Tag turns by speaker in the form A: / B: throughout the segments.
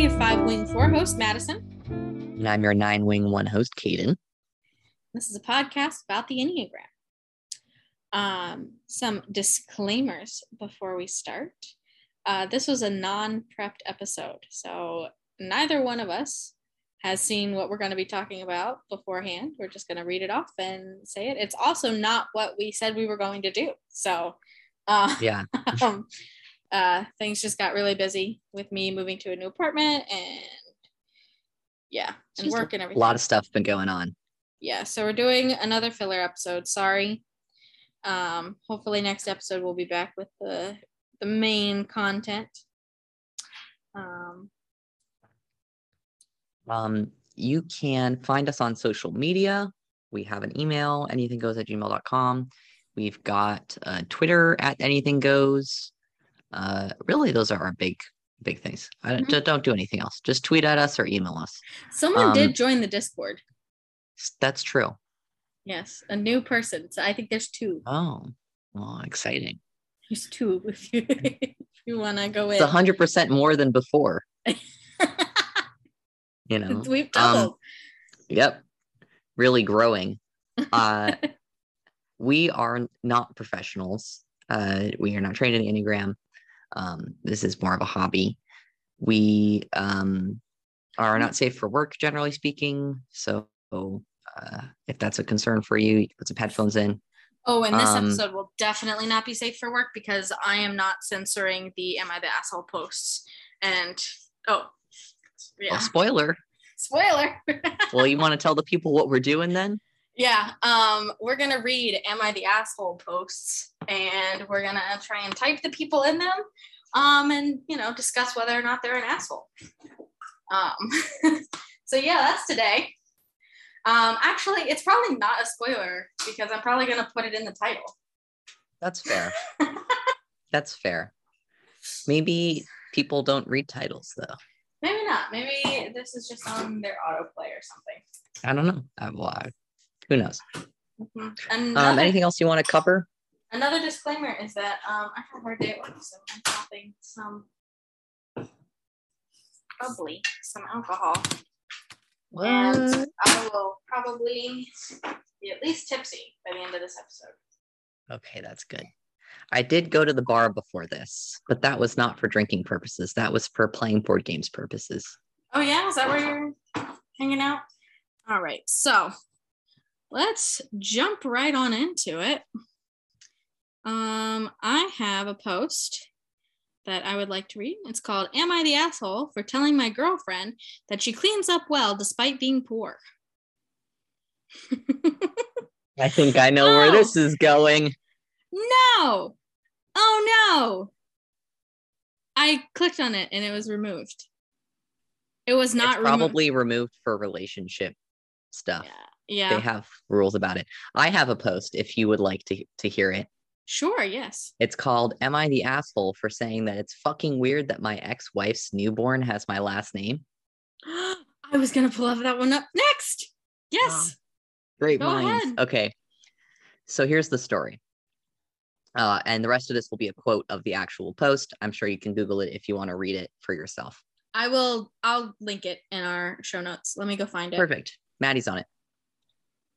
A: I'm your five wing four host, Madison.
B: And I'm your nine wing one host, Caden.
A: This is a podcast about the Enneagram. Um, some disclaimers before we start. Uh, this was a non prepped episode, so neither one of us has seen what we're going to be talking about beforehand. We're just going to read it off and say it. It's also not what we said we were going to do. So, uh,
B: Yeah.
A: um, uh, things just got really busy with me moving to a new apartment and yeah, and
B: Just
A: work and everything.
B: A lot of stuff been going on.
A: yeah, so we're doing another filler episode. Sorry. Um, hopefully next episode we'll be back with the the main content. Um,
B: Um, you can find us on social media. We have an email, anything goes at gmail.com. We've got uh, Twitter at anything goes. Uh, really, those are our big, big things. I don't,
A: Mhm.
B: don't do anything else. Just tweet at us or email us.
A: someone
B: Um,
A: did join the Discord.
B: That's true.
A: Yes, a new person. So I think there's two.
B: Oh, well, exciting.
A: There's two if you if you want to go in.
B: It's hundred percent more than before. You know.
A: We've
B: Um,
A: doubled.
B: Yep. Really growing. Uh, we are not professionals. Uh, we are not trained in the Enneagram. Um, this is more of a hobby. We um, are not safe for work, generally speaking. So, uh, if that's a concern for you, you can put some headphones in.
A: oh, and this
B: um,
A: episode will definitely not be safe for work because I am not censoring the "Am I the asshole?" posts. And oh, yeah,
B: Well, spoiler.
A: spoiler.
B: well, you want to tell the people what we're doing then?
A: Yeah, um, we're gonna read "Am I the Asshole" posts, and we're gonna try and type the people in them, um, and you know discuss whether or not they're an asshole. Um, so yeah, that's today. Um, actually, it's probably not a spoiler because I'm probably gonna put it in the title.
B: That's fair. that's fair. Maybe people don't read titles though.
A: Maybe not. Maybe this is just on their autoplay or something.
B: I don't know. I, well, I- who knows?
A: Mhm.
B: Um, anything else you want to cover?
A: another disclaimer is that um, I had a hard day at work, so I'm having some bubbly, some alcohol. and I will probably be at least tipsy by the end of this episode.
B: Okay, that's good. I did go to the bar before this, but that was not for drinking purposes. That was for playing board games purposes.
A: Oh yeah, is that where you're hanging out? All right, so let's jump right on into it. Um, I have a post that I would like to read. It's called "Am I the asshole for telling my girlfriend that she cleans up well despite being poor?"
B: I think I know where
A: Oh.
B: this is going.
A: No. Oh no. I clicked on it and it was removed. It was not
B: it's
A: remo-
B: probably removed for relationship stuff.
A: Yeah.
B: They have rules about it. I have a post if you would like to to hear it.
A: Sure, yes.
B: It's called "Am I the asshole for saying that it's fucking weird that my ex-wife's newborn has my last name?"
A: I was going to pull that one up next. Yes.
B: Great
A: Go
B: minds.
A: ahead.
B: Okay. So here's the story. Uh, and the rest of this will be a quote of the actual post. I'm sure you can Google it if you want to read it for yourself.
A: I will I'll link it in our show notes. Let me go find it.
B: Perfect. Maddie's on it.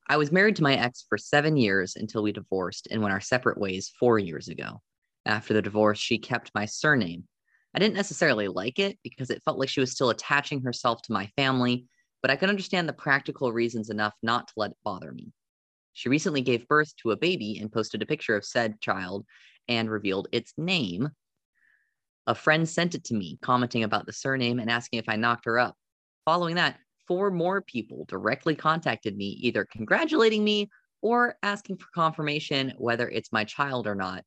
B: I was married to my ex for seven years until we divorced and went our separate ways four years ago. After the divorce, she kept my surname. I didn't necessarily like it because it felt like she was still attaching herself to my family, but I could understand the practical reasons enough not to let it bother me. She recently gave birth to a baby and posted a picture of said child and revealed its name. A friend sent it to me, commenting about the surname and asking if I knocked her up. Following that, four more people directly contacted me, either congratulating me or asking for confirmation whether it's my child or not.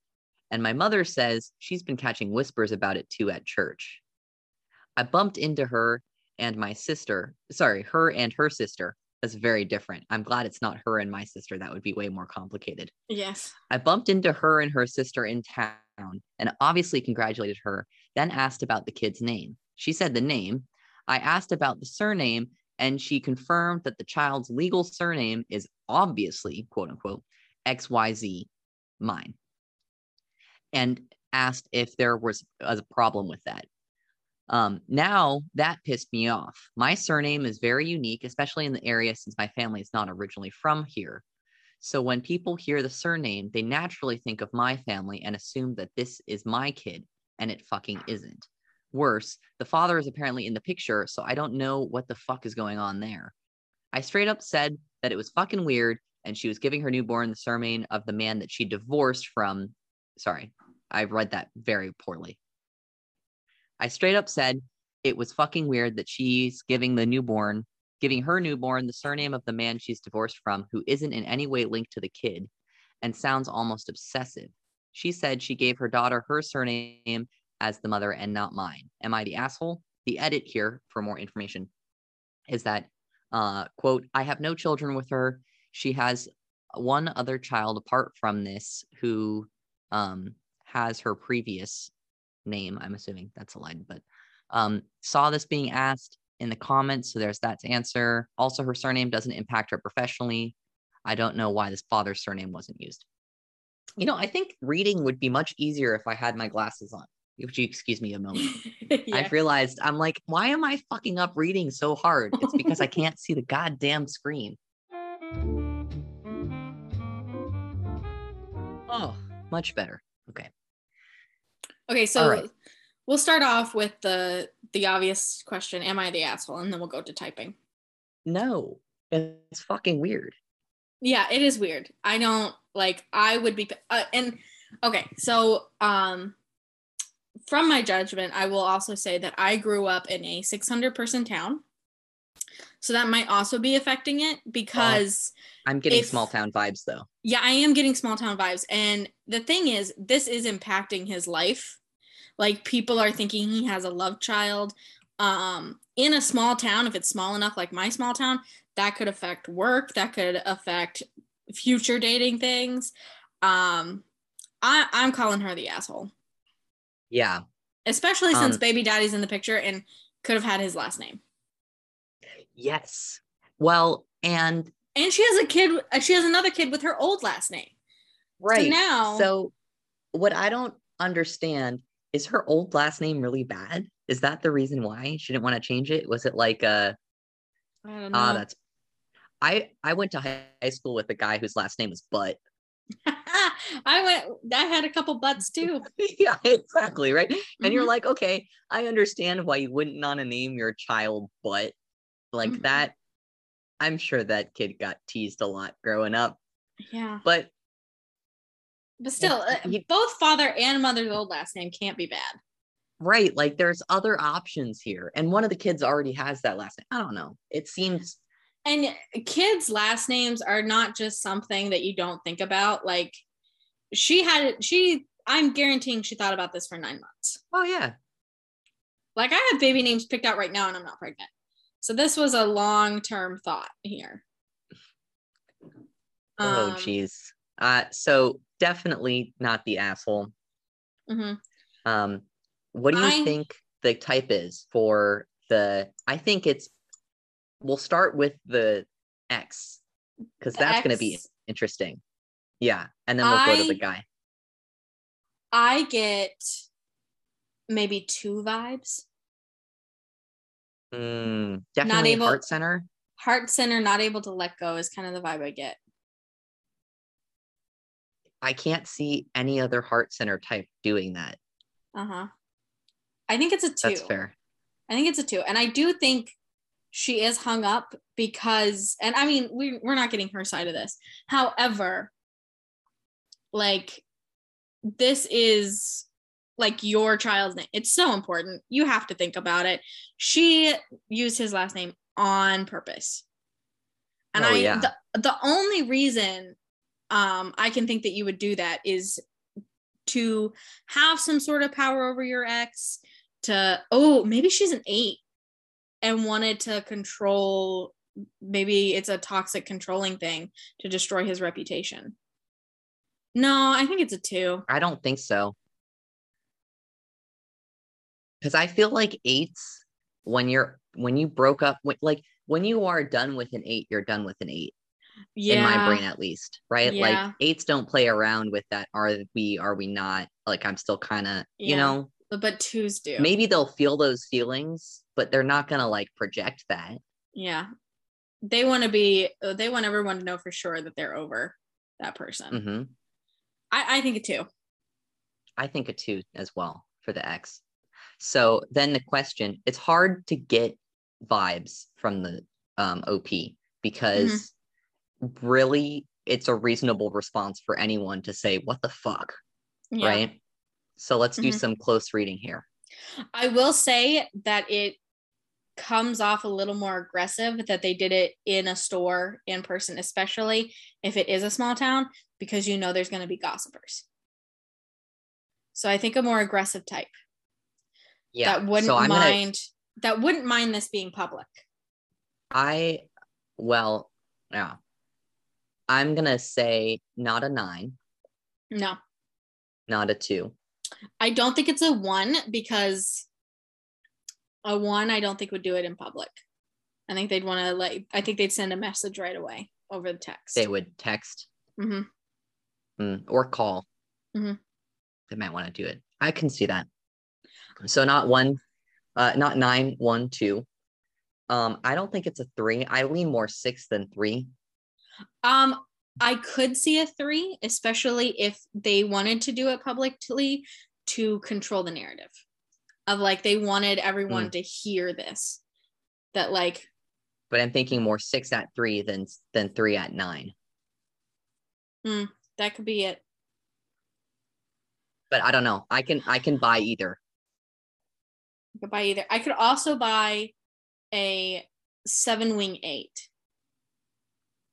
B: And my mother says she's been catching whispers about it too at church. I bumped into her and my sister, sorry, her and her sister. That's very different. I'm glad it's not her and my sister. That would be way more complicated.
A: Yes.
B: I bumped into her and her sister in town and obviously congratulated her, then asked about the kid's name. She said the name. I asked about the surname, and she confirmed that the child's legal surname is obviously, quote unquote, XYZ, mine, and asked if there was a problem with that. Um, now that pissed me off. My surname is very unique, especially in the area since my family is not originally from here. So when people hear the surname, they naturally think of my family and assume that this is my kid, and it fucking isn't. Worse, the father is apparently in the picture, so I don't know what the fuck is going on there. I straight up said that it was fucking weird and she was giving her newborn the surname of the man that she divorced from. Sorry, I read that very poorly. I straight up said it was fucking weird that she's giving the newborn, giving her newborn the surname of the man she's divorced from, who isn't in any way linked to the kid and sounds almost obsessive. She said she gave her daughter her surname as the mother and not mine. Am I the asshole? The edit here for more information is that, uh, quote, I have no children with her. She has one other child apart from this who um, has her previous name. I'm assuming that's a line, but um, saw this being asked in the comments. So there's that to answer. Also, her surname doesn't impact her professionally. I don't know why this father's surname wasn't used. You know, I think reading would be much easier if I had my glasses on. If you excuse me a moment, yeah. I've realized I'm like, why am I fucking up reading so hard? It's because I can't see the goddamn screen. Oh, much better. Okay.
A: Okay, so right. we'll start off with the the obvious question: Am I the asshole? And then we'll go to typing.
B: No, it's fucking weird.
A: Yeah, it is weird. I don't like. I would be, uh, and okay, so um, from my judgment, I will also say that I grew up in a 600 person town. So that might also be affecting it because
B: uh, I'm getting if, small town vibes though.
A: Yeah, I am getting small town vibes. And the thing is, this is impacting his life. Like people are thinking he has a love child. Um, in a small town, if it's small enough, like my small town, that could affect work, that could affect future dating things. Um, I, I'm calling her the asshole.
B: Yeah.
A: Especially since um, baby daddy's in the picture and could have had his last name.
B: Yes. Well, and
A: and she has a kid. Uh, she has another kid with her old last name.
B: Right so now. So what I don't understand is her old last name really bad? Is that the reason why she didn't want to change it? Was it like uh
A: I don't know. Ah,
B: that's I I went to high school with a guy whose last name was Butt.
A: I went I had a couple butts too.
B: yeah, exactly, right? Mm-hmm. And you're mm-hmm. like, okay, I understand why you wouldn't want to name your child Butt like mm-hmm. that i'm sure that kid got teased a lot growing up
A: yeah
B: but
A: but still uh, he, both father and mother's old last name can't be bad
B: right like there's other options here and one of the kids already has that last name i don't know it seems
A: and kids last names are not just something that you don't think about like she had she i'm guaranteeing she thought about this for nine months
B: oh yeah
A: like i have baby names picked out right now and i'm not pregnant so this was a long term thought here.
B: oh, jeez. Um, uh, so definitely not the asshole.
A: Mm-hmm.
B: Um, what do you I, think the type is for the? I think it's. We'll start with the X because that's going to be interesting. Yeah, and then we'll I, go to the guy.
A: I get maybe two vibes.
B: Mm, definitely not able, heart center.
A: Heart center, not able to let go is kind of the vibe I get.
B: I can't see any other heart center type doing that.
A: Uh huh. I think it's a two.
B: That's fair.
A: I think it's a two. And I do think she is hung up because, and I mean, we, we're not getting her side of this. However, like, this is like your child's name. It's so important. You have to think about it. She used his last name on purpose. And oh, I yeah. the, the only reason um I can think that you would do that is to have some sort of power over your ex to oh maybe she's an 8 and wanted to control maybe it's a toxic controlling thing to destroy his reputation. No, I think it's a 2.
B: I don't think so because I feel like eights when you're when you broke up when, like when you are done with an eight, you're done with an eight. Yeah. In my brain at least, right? Yeah. Like eights don't play around with that. Are we, are we not? Like I'm still kind of, yeah. you know,
A: but twos do.
B: Maybe they'll feel those feelings, but they're not gonna like project that.
A: Yeah. They want to be, they want everyone to know for sure that they're over that person.
B: hmm
A: I, I think a two.
B: I think a two as well for the X. So then the question, it's hard to get vibes from the um, OP because really it's a reasonable response for anyone to say, what the fuck?
A: Yeah.
B: Right. So let's do
A: Mhm.
B: some close reading here.
A: I will say that it comes off a little more aggressive that they did it in a store in person, especially if it is a small town, because you know there's going to be gossipers. So I think a more aggressive type
B: Yeah.
A: that wouldn't
B: so I'm gonna,
A: mind that wouldn't mind this being public.
B: I, well, yeah. I'm going to say not a nine,
A: No,
B: not a two.
A: I don't think it's a one because a one I don't think would do it in public. I think they'd want to like I think they'd send a message right away over the text.
B: They would text
A: hmm
B: mm, or call.
A: Mhm.
B: They might want to do it. I can see that. So not one, uh, not nine, one, two. Um, I don't think it's a three. I lean more six than three.
A: Um, I could see a three, especially if they wanted to do it publicly to control the narrative of like they wanted everyone hmm. to hear this. That like,
B: But I'm thinking more six at three than than three at nine.
A: Hmm, that could be it.
B: But I don't know. I can I can buy either.
A: I could buy either. I could also buy a seven wing eight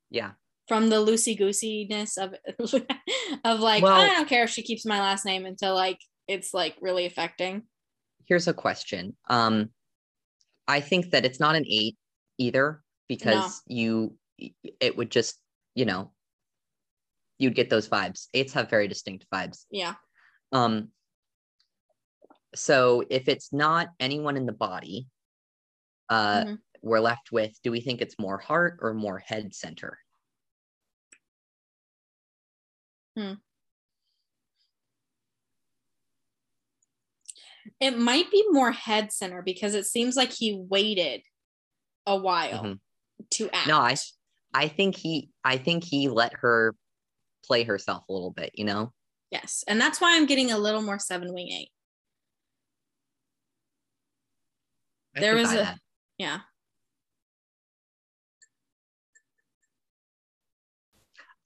B: Yeah.
A: From the loosey goosiness of of like
B: Well-
A: I don't care if she keeps my last name until like it's like really affecting.
B: Here's a question. Um, I think that it's not an eight either because you it would just you know you'd get those vibes. Eights have very distinct vibes.
A: Yeah.
B: Um, so if it's not anyone in the body, uh,
A: Mhm.
B: we're left with do we think it's more heart or more head center?
A: It might be more head center because it seems like he waited a while
B: Mhm.
A: to act.
B: No, I I think he I think he let her play herself a little bit, you know?
A: yes, and that's why I'm getting a little more seven wing eight.
B: I
A: There was a-
B: that.
A: Yeah,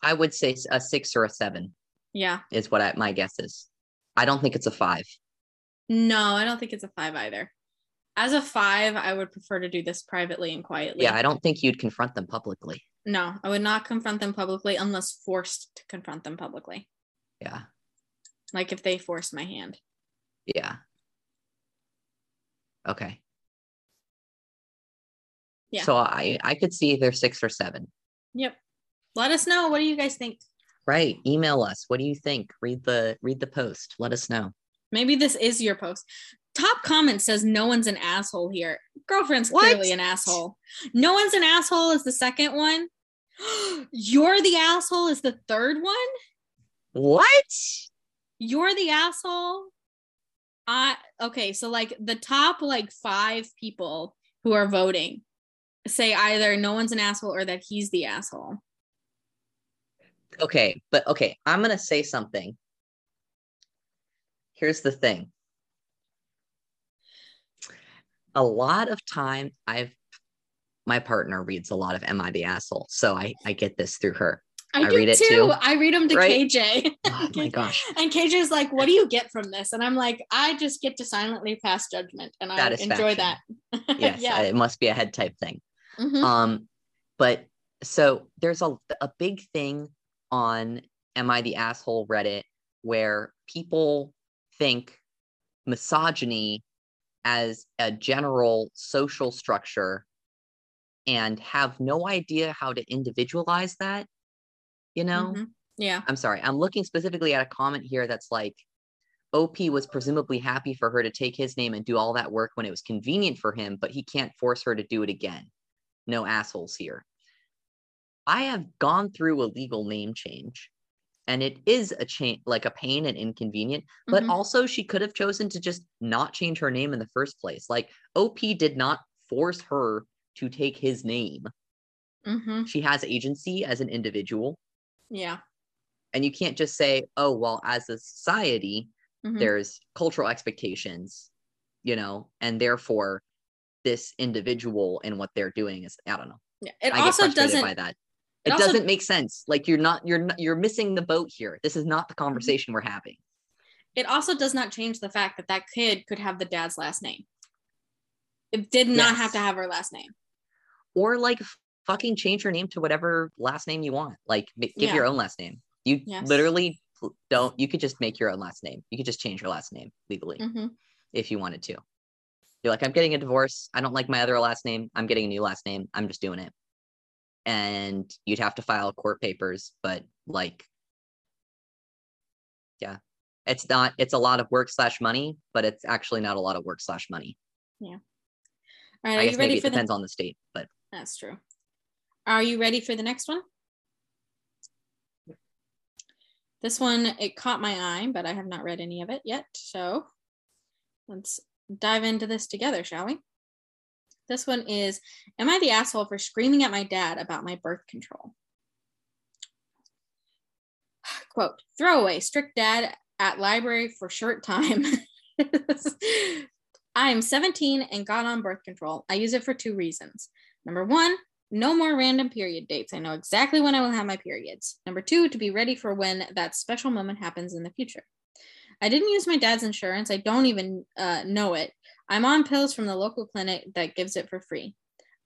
B: I would say a six or a seven
A: yeah.
B: is what I, my guess is. I don't think it's a five.
A: No, I don't think it's a five either. As a five, I would prefer to do this privately and quietly.
B: Yeah, I don't think you'd confront them publicly.
A: no, I would not confront them publicly unless forced to confront them publicly.
B: Yeah,
A: Like if they forced my hand.
B: yeah. Okay.
A: Yeah.
B: So I I could see either six or seven.
A: Yep. Let us know. What do you guys think?
B: Right. Email us. What do you think? Read the read the post. Let us know.
A: Maybe this is your post. Top comment says no one's an asshole here. Girlfriend's
B: What?
A: clearly an asshole. No one's an asshole is the second one. You're the asshole is the third one.
B: What?
A: You're the asshole. I okay, so like the top like five people who are voting say either no one's an asshole or that he's the asshole.
B: Okay, but okay, I'm gonna say something. Here's the thing. A lot of time I've my partner reads a lot of Am I the Asshole? So I, I get this through her.
A: I,
B: I read it
A: too.
B: too.
A: I read them to
B: Right?
A: KJ.
B: Oh my gosh.
A: And KJ's like, "What do you get from this?" And I'm like, "I just get to silently pass judgment, and I enjoy that."
B: Yes,
A: yeah.
B: it must be a head type thing.
A: Mhm.
B: Um, but so there's a a big thing on Am I the Asshole Reddit where people think misogyny as a general social structure and have no idea how to individualize that. You know,
A: Mhm. Yeah.
B: I'm sorry, I'm looking specifically at a comment here that's like, OP was presumably happy for her to take his name and do all that work when it was convenient for him, but he can't force her to do it again. No assholes here. I have gone through a legal name change and it is a chain like a pain and inconvenient but
A: Mhm.
B: also she could have chosen to just not change her name in the first place like op did not force her to take his name
A: Mm-hmm.
B: she has agency as an individual
A: Yeah.
B: and you can't just say oh well as a society
A: Mhm.
B: there's cultural expectations you know and therefore this individual and what they're doing is i don't know
A: Yeah. It
B: i
A: also doesn't.
B: by that
A: it
B: it,
A: also-
B: doesn't make sense like you're not you're not, you're missing the boat here this is not
A: Mm-hmm.
B: the conversation we're having
A: It also does not change the fact that that kid could have the dad's last name. It did not have to have her last name.
B: or like fucking change your name to whatever last name you want like give
A: Yeah.
B: your own last name you
A: Yes.
B: literally don't you could just make your own last name you could just change your last name legally
A: Mm-hmm.
B: if you wanted to you're like i'm getting a divorce i don't like my other last name i'm getting a new last name i'm just doing it and you'd have to file court papers but like yeah it's not it's a lot of work slash money but it's actually not a lot of work slash money yeah
A: All right. Are
B: i
A: you
B: guess
A: ready
B: maybe it
A: for the?
B: depends on the state but
A: That's true. Are you ready for the next one? This one, it caught my eye, but I have not read any of it yet. So let's dive into this together, shall we? This one is Am I the asshole for screaming at my dad about my birth control? Quote Throwaway, strict dad at library for short time. I am 17 and got on birth control. I use it for two reasons. Number one, no more random period dates. I know exactly when I will have my periods. Number two, to be ready for when that special moment happens in the future. I didn't use my dad's insurance. I don't even uh, know it. I'm on pills from the local clinic that gives it for free.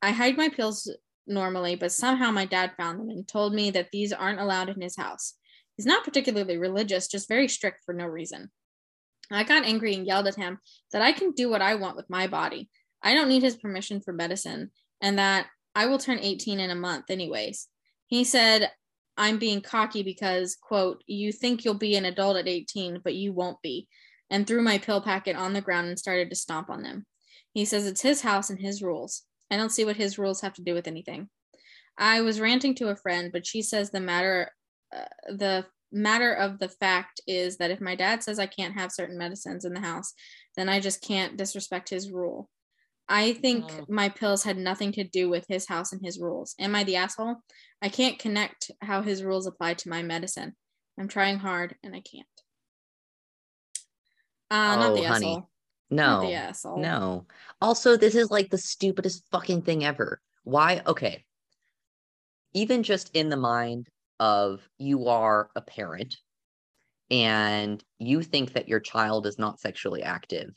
A: I hide my pills normally, but somehow my dad found them and told me that these aren't allowed in his house. He's not particularly religious, just very strict for no reason. I got angry and yelled at him that I can do what I want with my body. I don't need his permission for medicine and that I will turn 18 in a month, anyways. He said, I'm being cocky because, quote, you think you'll be an adult at 18, but you won't be, and threw my pill packet on the ground and started to stomp on them. He says it's his house and his rules. I don't see what his rules have to do with anything. I was ranting to a friend, but she says the matter, uh, the matter of the fact is that if my dad says I can't have certain medicines in the house, then I just can't disrespect his rule. I think my pills had nothing to do with his house and his rules. Am I the asshole? I can't connect how his rules apply to my medicine. I'm trying hard and I can't. Uh, not
B: Oh,
A: the
B: honey.
A: asshole. Not
B: no. No. Also, this is like the stupidest fucking thing ever. Why? Okay. Even just in the mind of you are a parent and you think that your child is not sexually active,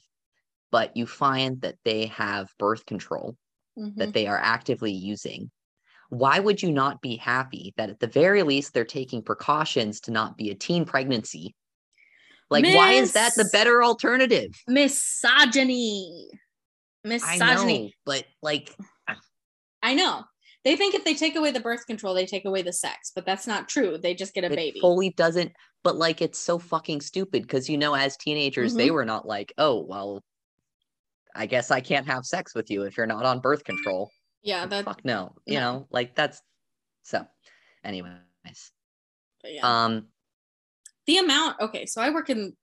B: but you find that they have birth control
A: Mhm.
B: that they are actively using. Why would you not be happy that at the very least they're taking precautions to not be a teen pregnancy? Like, why is that the better alternative?
A: Misogyny. Misogyny.
B: know, but like,
A: I know. They think if they take away the birth control, they take away the sex, but that's not true. They just get a
B: it
A: baby.
B: fully doesn't but like it's so fucking stupid because you know as teenagers they
A: Mm-hmm.
B: were not like oh well i guess i can't have sex with you if you're not on birth control
A: yeah, that.
B: fuck no you
A: no.
B: know like that's so anyways
A: but yeah.
B: um
A: the amount okay so i work in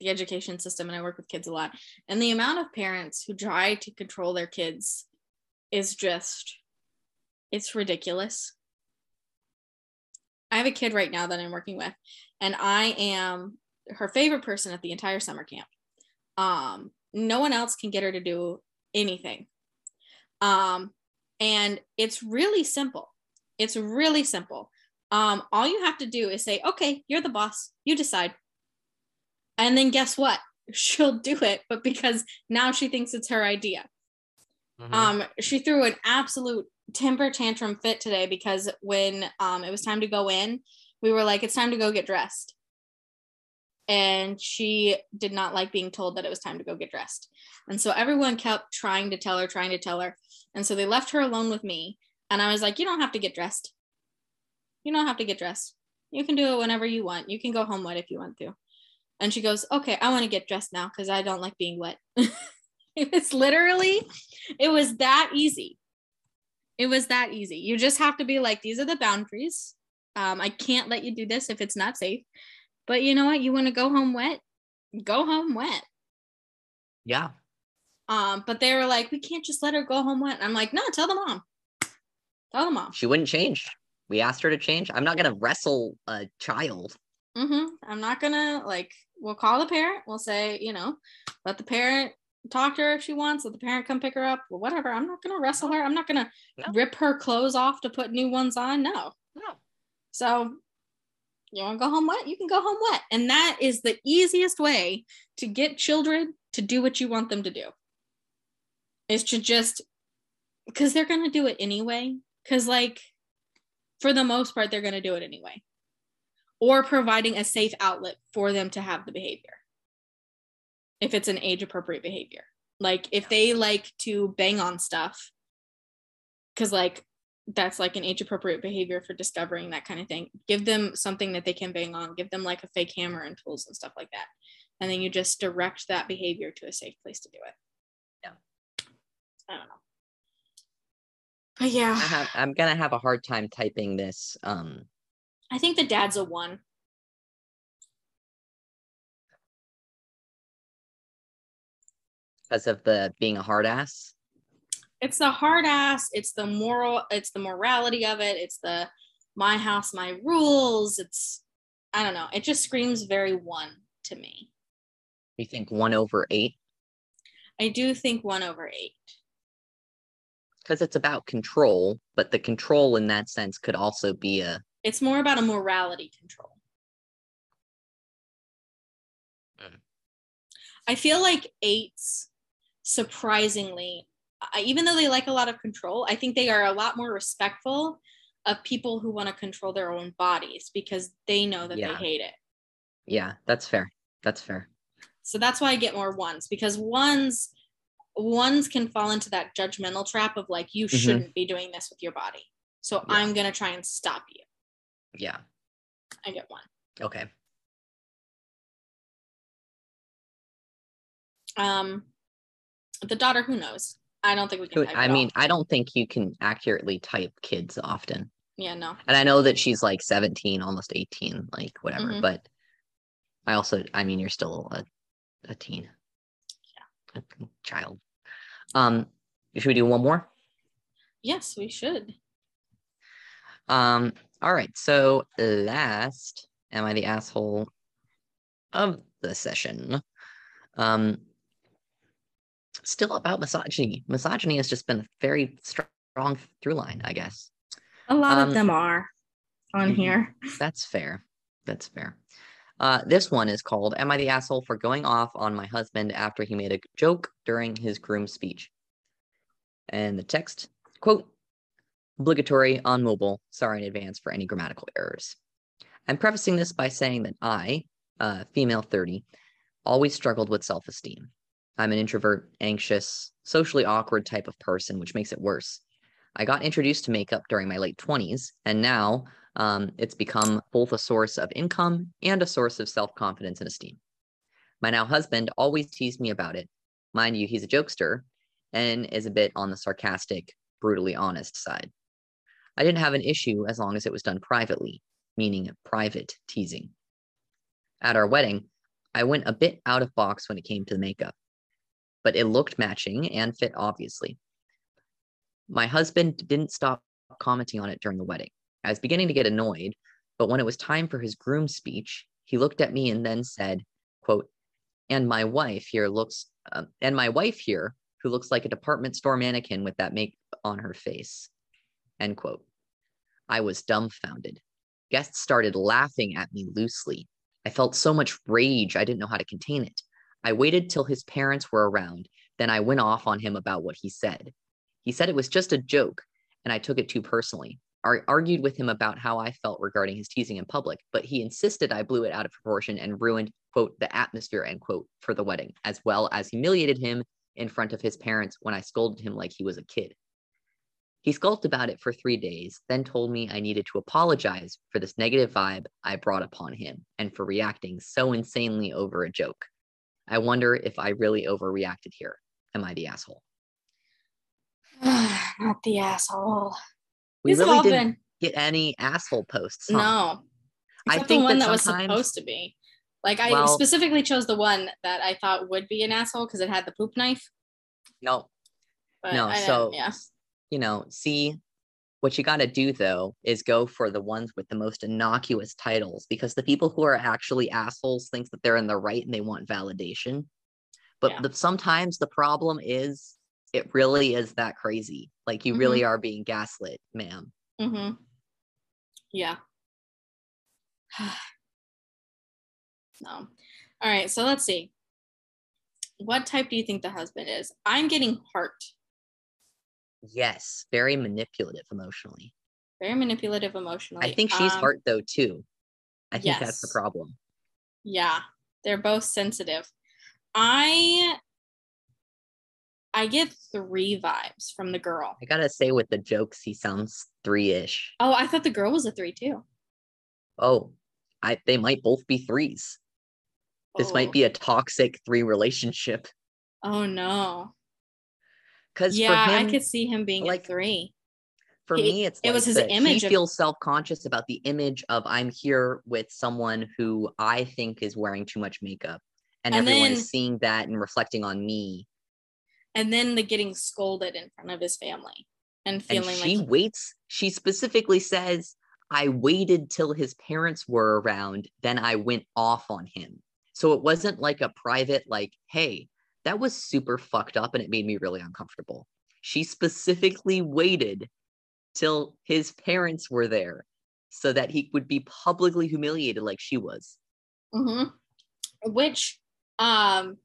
A: the education system and i work with kids a lot and the amount of parents who try to control their kids is just it's ridiculous. I have a kid right now that i'm working with and i am her favorite person at the entire summer camp. Um no one else can get her to do anything. Um and it's really simple. It's really simple um, all you have to do is say, okay, you're the boss, you decide. And then guess what? She'll do it, but because now she thinks it's her idea.
B: mhm.
A: Um, she threw an absolute temper tantrum fit today because when um, it was time to go in, we were like, it's time to go get dressed. And she did not like being told that it was time to go get dressed. And so everyone kept trying to tell her, trying to tell her. And so they left her alone with me. And I was like, you don't have to get dressed. You don't have to get dressed. You can do it whenever you want. You can go home wet if you want to. And she goes, okay, I want to get dressed now because I don't like being wet. it's literally, it was that easy. It was that easy. You just have to be like, these are the boundaries. Um, I can't let you do this if it's not safe. But you know what? You want to go home wet? Go home wet.
B: Yeah.
A: Um, but they were like, we can't just let her go home wet. And I'm like, no, tell the mom. Tell the mom.
B: She wouldn't change. We asked her to change. I'm not gonna wrestle a child.
A: Mm-hmm. I'm not gonna like. We'll call the parent. We'll say, you know, let the parent talk to her if she wants. Let the parent come pick her up or whatever. I'm not gonna wrestle her. I'm not gonna
B: No.
A: rip her clothes off to put new ones on. No.
B: No.
A: So you want to go home wet? You can go home wet. And that is the easiest way to get children to do what you want them to do. Is to just because they're gonna do it anyway. Because like for the most part, they're gonna do it anyway. Or providing a safe outlet for them to have the behavior. If it's an age appropriate behavior. Like if they like to bang on stuff, because like that's like an age appropriate behavior for discovering that kind of thing. Give them something that they can bang on, give them like a fake hammer and tools and stuff like that. And then you just direct that behavior to a safe place to do it.
B: Yeah.
A: I don't know. But
B: I
A: yeah,
B: have, I'm gonna have a hard time typing this. Um,
A: I think the dad's a one.
B: because of the being a hard ass.
A: It's the hard ass, it's the moral, it's the morality of it, it's the my house, my rules. It's I don't know. It just screams very one to me.
B: You think one over eight
A: I do think one over eight.
B: Because it's about control, but the control in that sense could also be a
A: It's more about a morality control.
B: Mm.
A: I feel like eights, surprisingly, I, even though they like a lot of control, I think they are a lot more respectful of people who want to control their own bodies because they know that
B: Yeah.
A: they hate it.
B: yeah. That's fair. That's fair.
A: So that's why I get more ones because ones ones can fall into that judgmental trap of like you
B: Mhm.
A: shouldn't be doing this with your body. So
B: Yeah.
A: I'm gonna try and stop you.
B: Yeah.
A: I get one.
B: Okay.
A: Um, the daughter, who knows? I don't think we can.
B: I mean, I don't think you can accurately type kids often.
A: yeah, no.
B: And I know that she's like 17, almost 18, like whatever,
A: Mhm.
B: but I also, I mean, you're still a, a teen. Yeah. A child. Um, should we do one more?
A: Yes, we should.
B: Um, all right. So last, am I the asshole of the session? Um, still about misogyny. Misogyny has just been a very strong through line, I guess.
A: A lot
B: Um,
A: of them are on
B: mhm.
A: here.
B: That's fair. That's fair. Uh, this one is called Am I the Asshole for Going Off on My Husband After He Made a Joke During His Groom Speech? And the text quote, obligatory on mobile. Sorry in advance for any grammatical errors. I'm prefacing this by saying that I, uh, female 30, always struggled with self esteem. I'm an introvert, anxious, socially awkward type of person, which makes it worse. I got introduced to makeup during my late 20s, and now um, it's become both a source of income and a source of self confidence and esteem. My now husband always teased me about it. Mind you, he's a jokester and is a bit on the sarcastic, brutally honest side. I didn't have an issue as long as it was done privately, meaning private teasing. At our wedding, I went a bit out of box when it came to the makeup, but it looked matching and fit obviously. My husband didn't stop commenting on it during the wedding. I was beginning to get annoyed, but when it was time for his groom speech, he looked at me and then said, quote, and my wife here looks, um, and my wife here, who looks like a department store mannequin with that makeup on her face, end quote. I was dumbfounded. Guests started laughing at me loosely. I felt so much rage, I didn't know how to contain it. I waited till his parents were around, then I went off on him about what he said. He said it was just a joke, and I took it too personally. I argued with him about how I felt regarding his teasing in public, but he insisted I blew it out of proportion and ruined, quote, the atmosphere, end quote, for the wedding, as well as humiliated him in front of his parents when I scolded him like he was a kid. He skulked about it for three days, then told me I needed to apologize for this negative vibe I brought upon him and for reacting so insanely over a joke. I wonder if I really overreacted here. Am I the asshole?
A: Not the asshole.
B: We
A: These
B: really
A: have all
B: did.
A: been
B: get any asshole posts. huh?
A: No.
B: I
A: Except
B: think
A: the one
B: that
A: that, was supposed to be. Like I
B: Well-
A: specifically chose the one that I thought would be an asshole because it had the poop knife.
B: No,
A: But
B: No,
A: I
B: so-
A: yeah.
B: you know, see what you got to do though is go for the ones with the most innocuous titles because the people who are actually assholes think that they're in the right and they want validation. But
A: Yeah.
B: the, sometimes the problem is it really is that crazy. Like you really are being gaslit, ma'am.
A: Mm-hmm. Yeah. no. All right. So let's see. What type do you think the husband is? I'm getting heart.
B: Yes, very manipulative emotionally.
A: Very manipulative emotionally.
B: I think she's
A: Um,
B: heart though too. I think that's the problem.
A: Yeah, they're both sensitive. I I get three vibes from the girl.
B: I gotta say, with the jokes, he sounds three-ish.
A: Oh, I thought the girl was a three too.
B: Oh, I they might both be threes. This
A: Oh.
B: might be a oh. toxic three relationship.
A: Oh no.
B: Because
A: Yeah,
B: for him,
A: I could see him being
B: like,
A: a three.
B: for
A: he-
B: me, it's
A: it was his image
B: He
A: of-
B: feels self-conscious about the image of I'm here with someone who I think is wearing too much makeup, and,
A: And
B: everyone
A: then-
B: is seeing that and reflecting on me.
A: And then the getting scolded in front of his family and
B: And
A: feeling
B: she
A: like
B: waits. She specifically says, "I waited till his parents were around, then I went off on him." So it wasn't like a private, like, "Hey, that was super fucked up, and it made me really uncomfortable." She specifically waited till his parents were there so that he would be publicly humiliated like she was.
A: Mhm. which um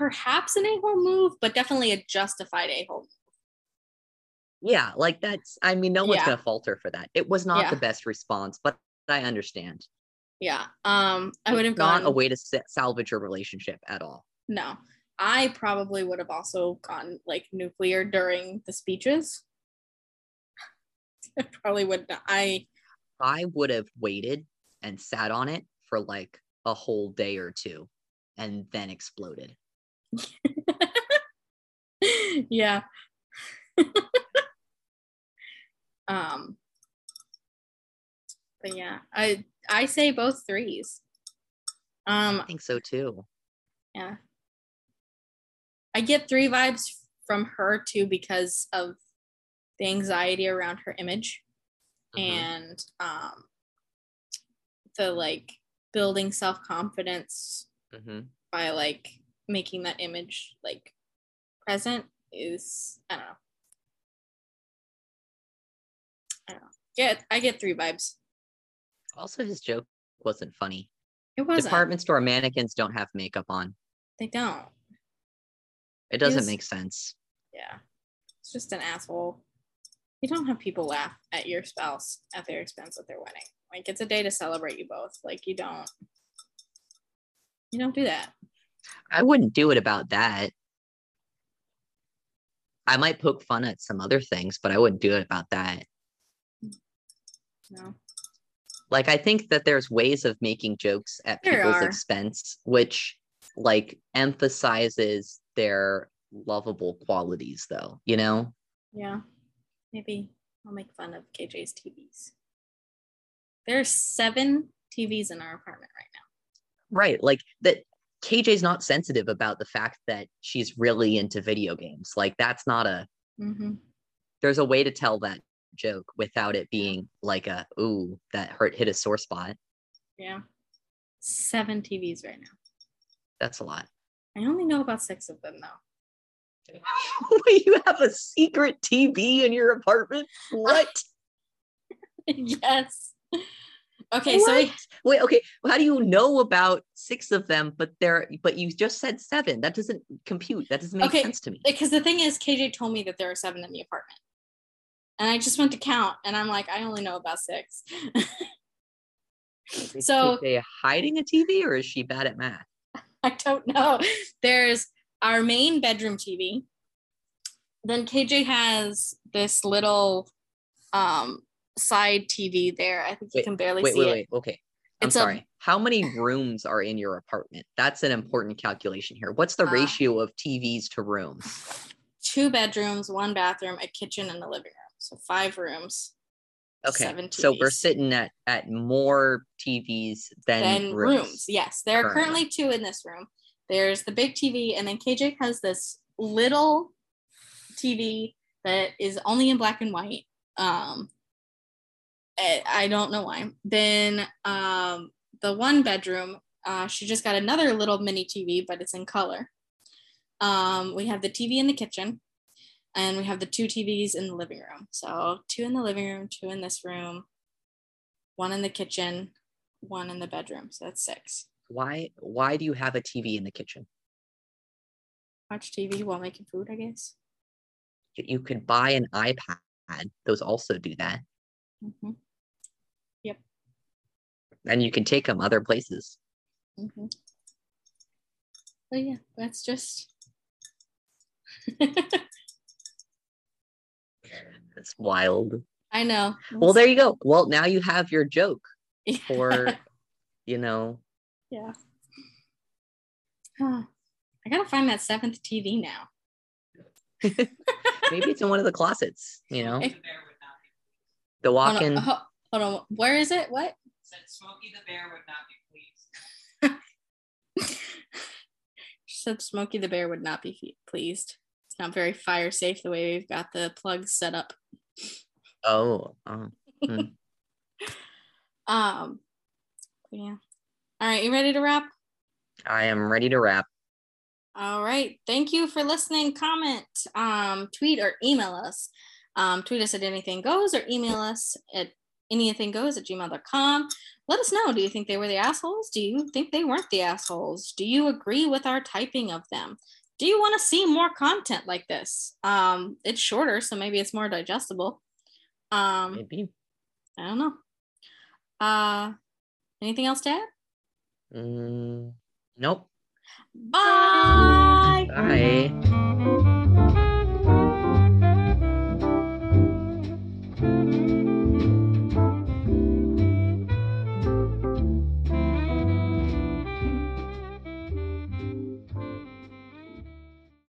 A: perhaps an a-hole move, but definitely a justified a-hole.
B: Yeah, like that's, I mean, no one's
A: Yeah.
B: going to falter for that. It was not
A: Yeah.
B: the best response, but I understand.
A: Yeah. Um I would have
B: not
A: gone
B: a way to salvage your relationship at all.
A: No, I probably would have also gone like nuclear during the speeches. I probably would. Not. I
B: I would have waited and sat on it for like a whole day or two and then exploded.
A: yeah. um. But yeah, I I say both threes. Um.
B: I think so too.
A: Yeah. I get three vibes from her too because of the anxiety around her image.
B: Mhm.
A: and um the like building self-confidence
B: Mhm.
A: by like making that image like present is I don't know. I don't know. Get I get three vibes.
B: Also, his joke wasn't funny.
A: It wasn't.
B: Department store mannequins don't have makeup on.
A: They don't.
B: It doesn't
A: was-
B: make sense.
A: Yeah. It's just an asshole. You don't have people laugh at your spouse at their expense at their wedding. Like it's a day to celebrate you both. Like you don't you don't do that.
B: I wouldn't do it about that. I might poke fun at some other things, but I wouldn't do it about that.
A: No.
B: Like I think that there's ways of making jokes at
A: There
B: people's
A: are.
B: expense, which like emphasizes their lovable qualities though, you know?
A: Yeah. Maybe I'll make fun of KJ's TVs. There's seven TVs in our apartment right now.
B: Right. Like that KJ's not sensitive about the fact that she's really into video games. Like that's not a
A: Mm-hmm.
B: there's a way to tell that joke without it being like a ooh, that hurt hit a sore spot.
A: Yeah. Seven TVs right now.
B: That's a lot.
A: I only know about six of them though.
B: you have a secret TV in your apartment? What?
A: yes. Okay, so we,
B: Wait, okay. How do you know about six of them, but there but you just said seven? That doesn't compute. That doesn't make
A: Okay,
B: sense to me.
A: because the thing is, KJ told me that there are seven in the apartment. And I just went to count and I'm like, I only know about six.
B: Is
A: so-
B: KJ hiding a TV or is she bad at math?
A: I don't know. There's our main bedroom TV. Then KJ has this little um side TV there. I think you can barely
B: Wait,
A: see
B: wait,
A: it.
B: wait. Okay. I'm
A: It's a-
B: sorry. How many rooms are in your apartment? That's an important calculation here. What's the
A: Uh,
B: ratio of TVs to rooms?
A: Two bedrooms, one bathroom, a kitchen, and a living room. So five rooms.
B: Okay.
A: seven
B: So we're sitting at at more TVs than,
A: Then
B: rooms.
A: rooms. Yes, there are
B: currently.
A: currently two in this room. There's the big TV, and then KJ has this little TV that is only in black and white. Um, I I don't know why. Then um, the one bedroom, uh, she just got another little mini TV, but it's in color. Um, we have the TV in the kitchen, and we have the two TVs in the living room. So two in the living room, two in this room, one in the kitchen, one in the bedroom. So that's six.
B: Why why do you have a TV in the kitchen?
A: Watch TV while making food, I guess.
B: You could buy an iPad. Those also do that.
A: hmm
B: And you can take them other places.
A: hmm But yeah, that's just.
B: It's wild.
A: I know.
B: Well, there you go. Well, now you have your joke
A: Yeah.
B: for, you know,
A: yeah. Huh. I gotta find that seventh TV now.
B: maybe it's in one of the closets, you know,
A: Eh.
B: the walk
A: on,
B: in.
A: ho- hold on. Where is it? What?
C: Said Smokey the Bear would not be pleased.
A: She said Smokey the Bear would not be pleased. It's not very fire safe the way we've got the plugs set up.
B: Oh, oh.
A: Um, yeah. All right, you ready to wrap?
B: I am ready to wrap.
A: All right. Thank you for listening. Comment, um, tweet, or email us. Um, tweet us at anything goes or email us at anything goes at gmail.com. Let us know. Do you think they were the assholes? Do you think they weren't the assholes? Do you agree with our typing of them? Do you want to see more content like this? Um, it's shorter, so maybe it's more digestible. Um,
B: Maybe.
A: I don't know. Uh, anything else to add?
B: Mm, nope.
A: Bye.
B: Bye.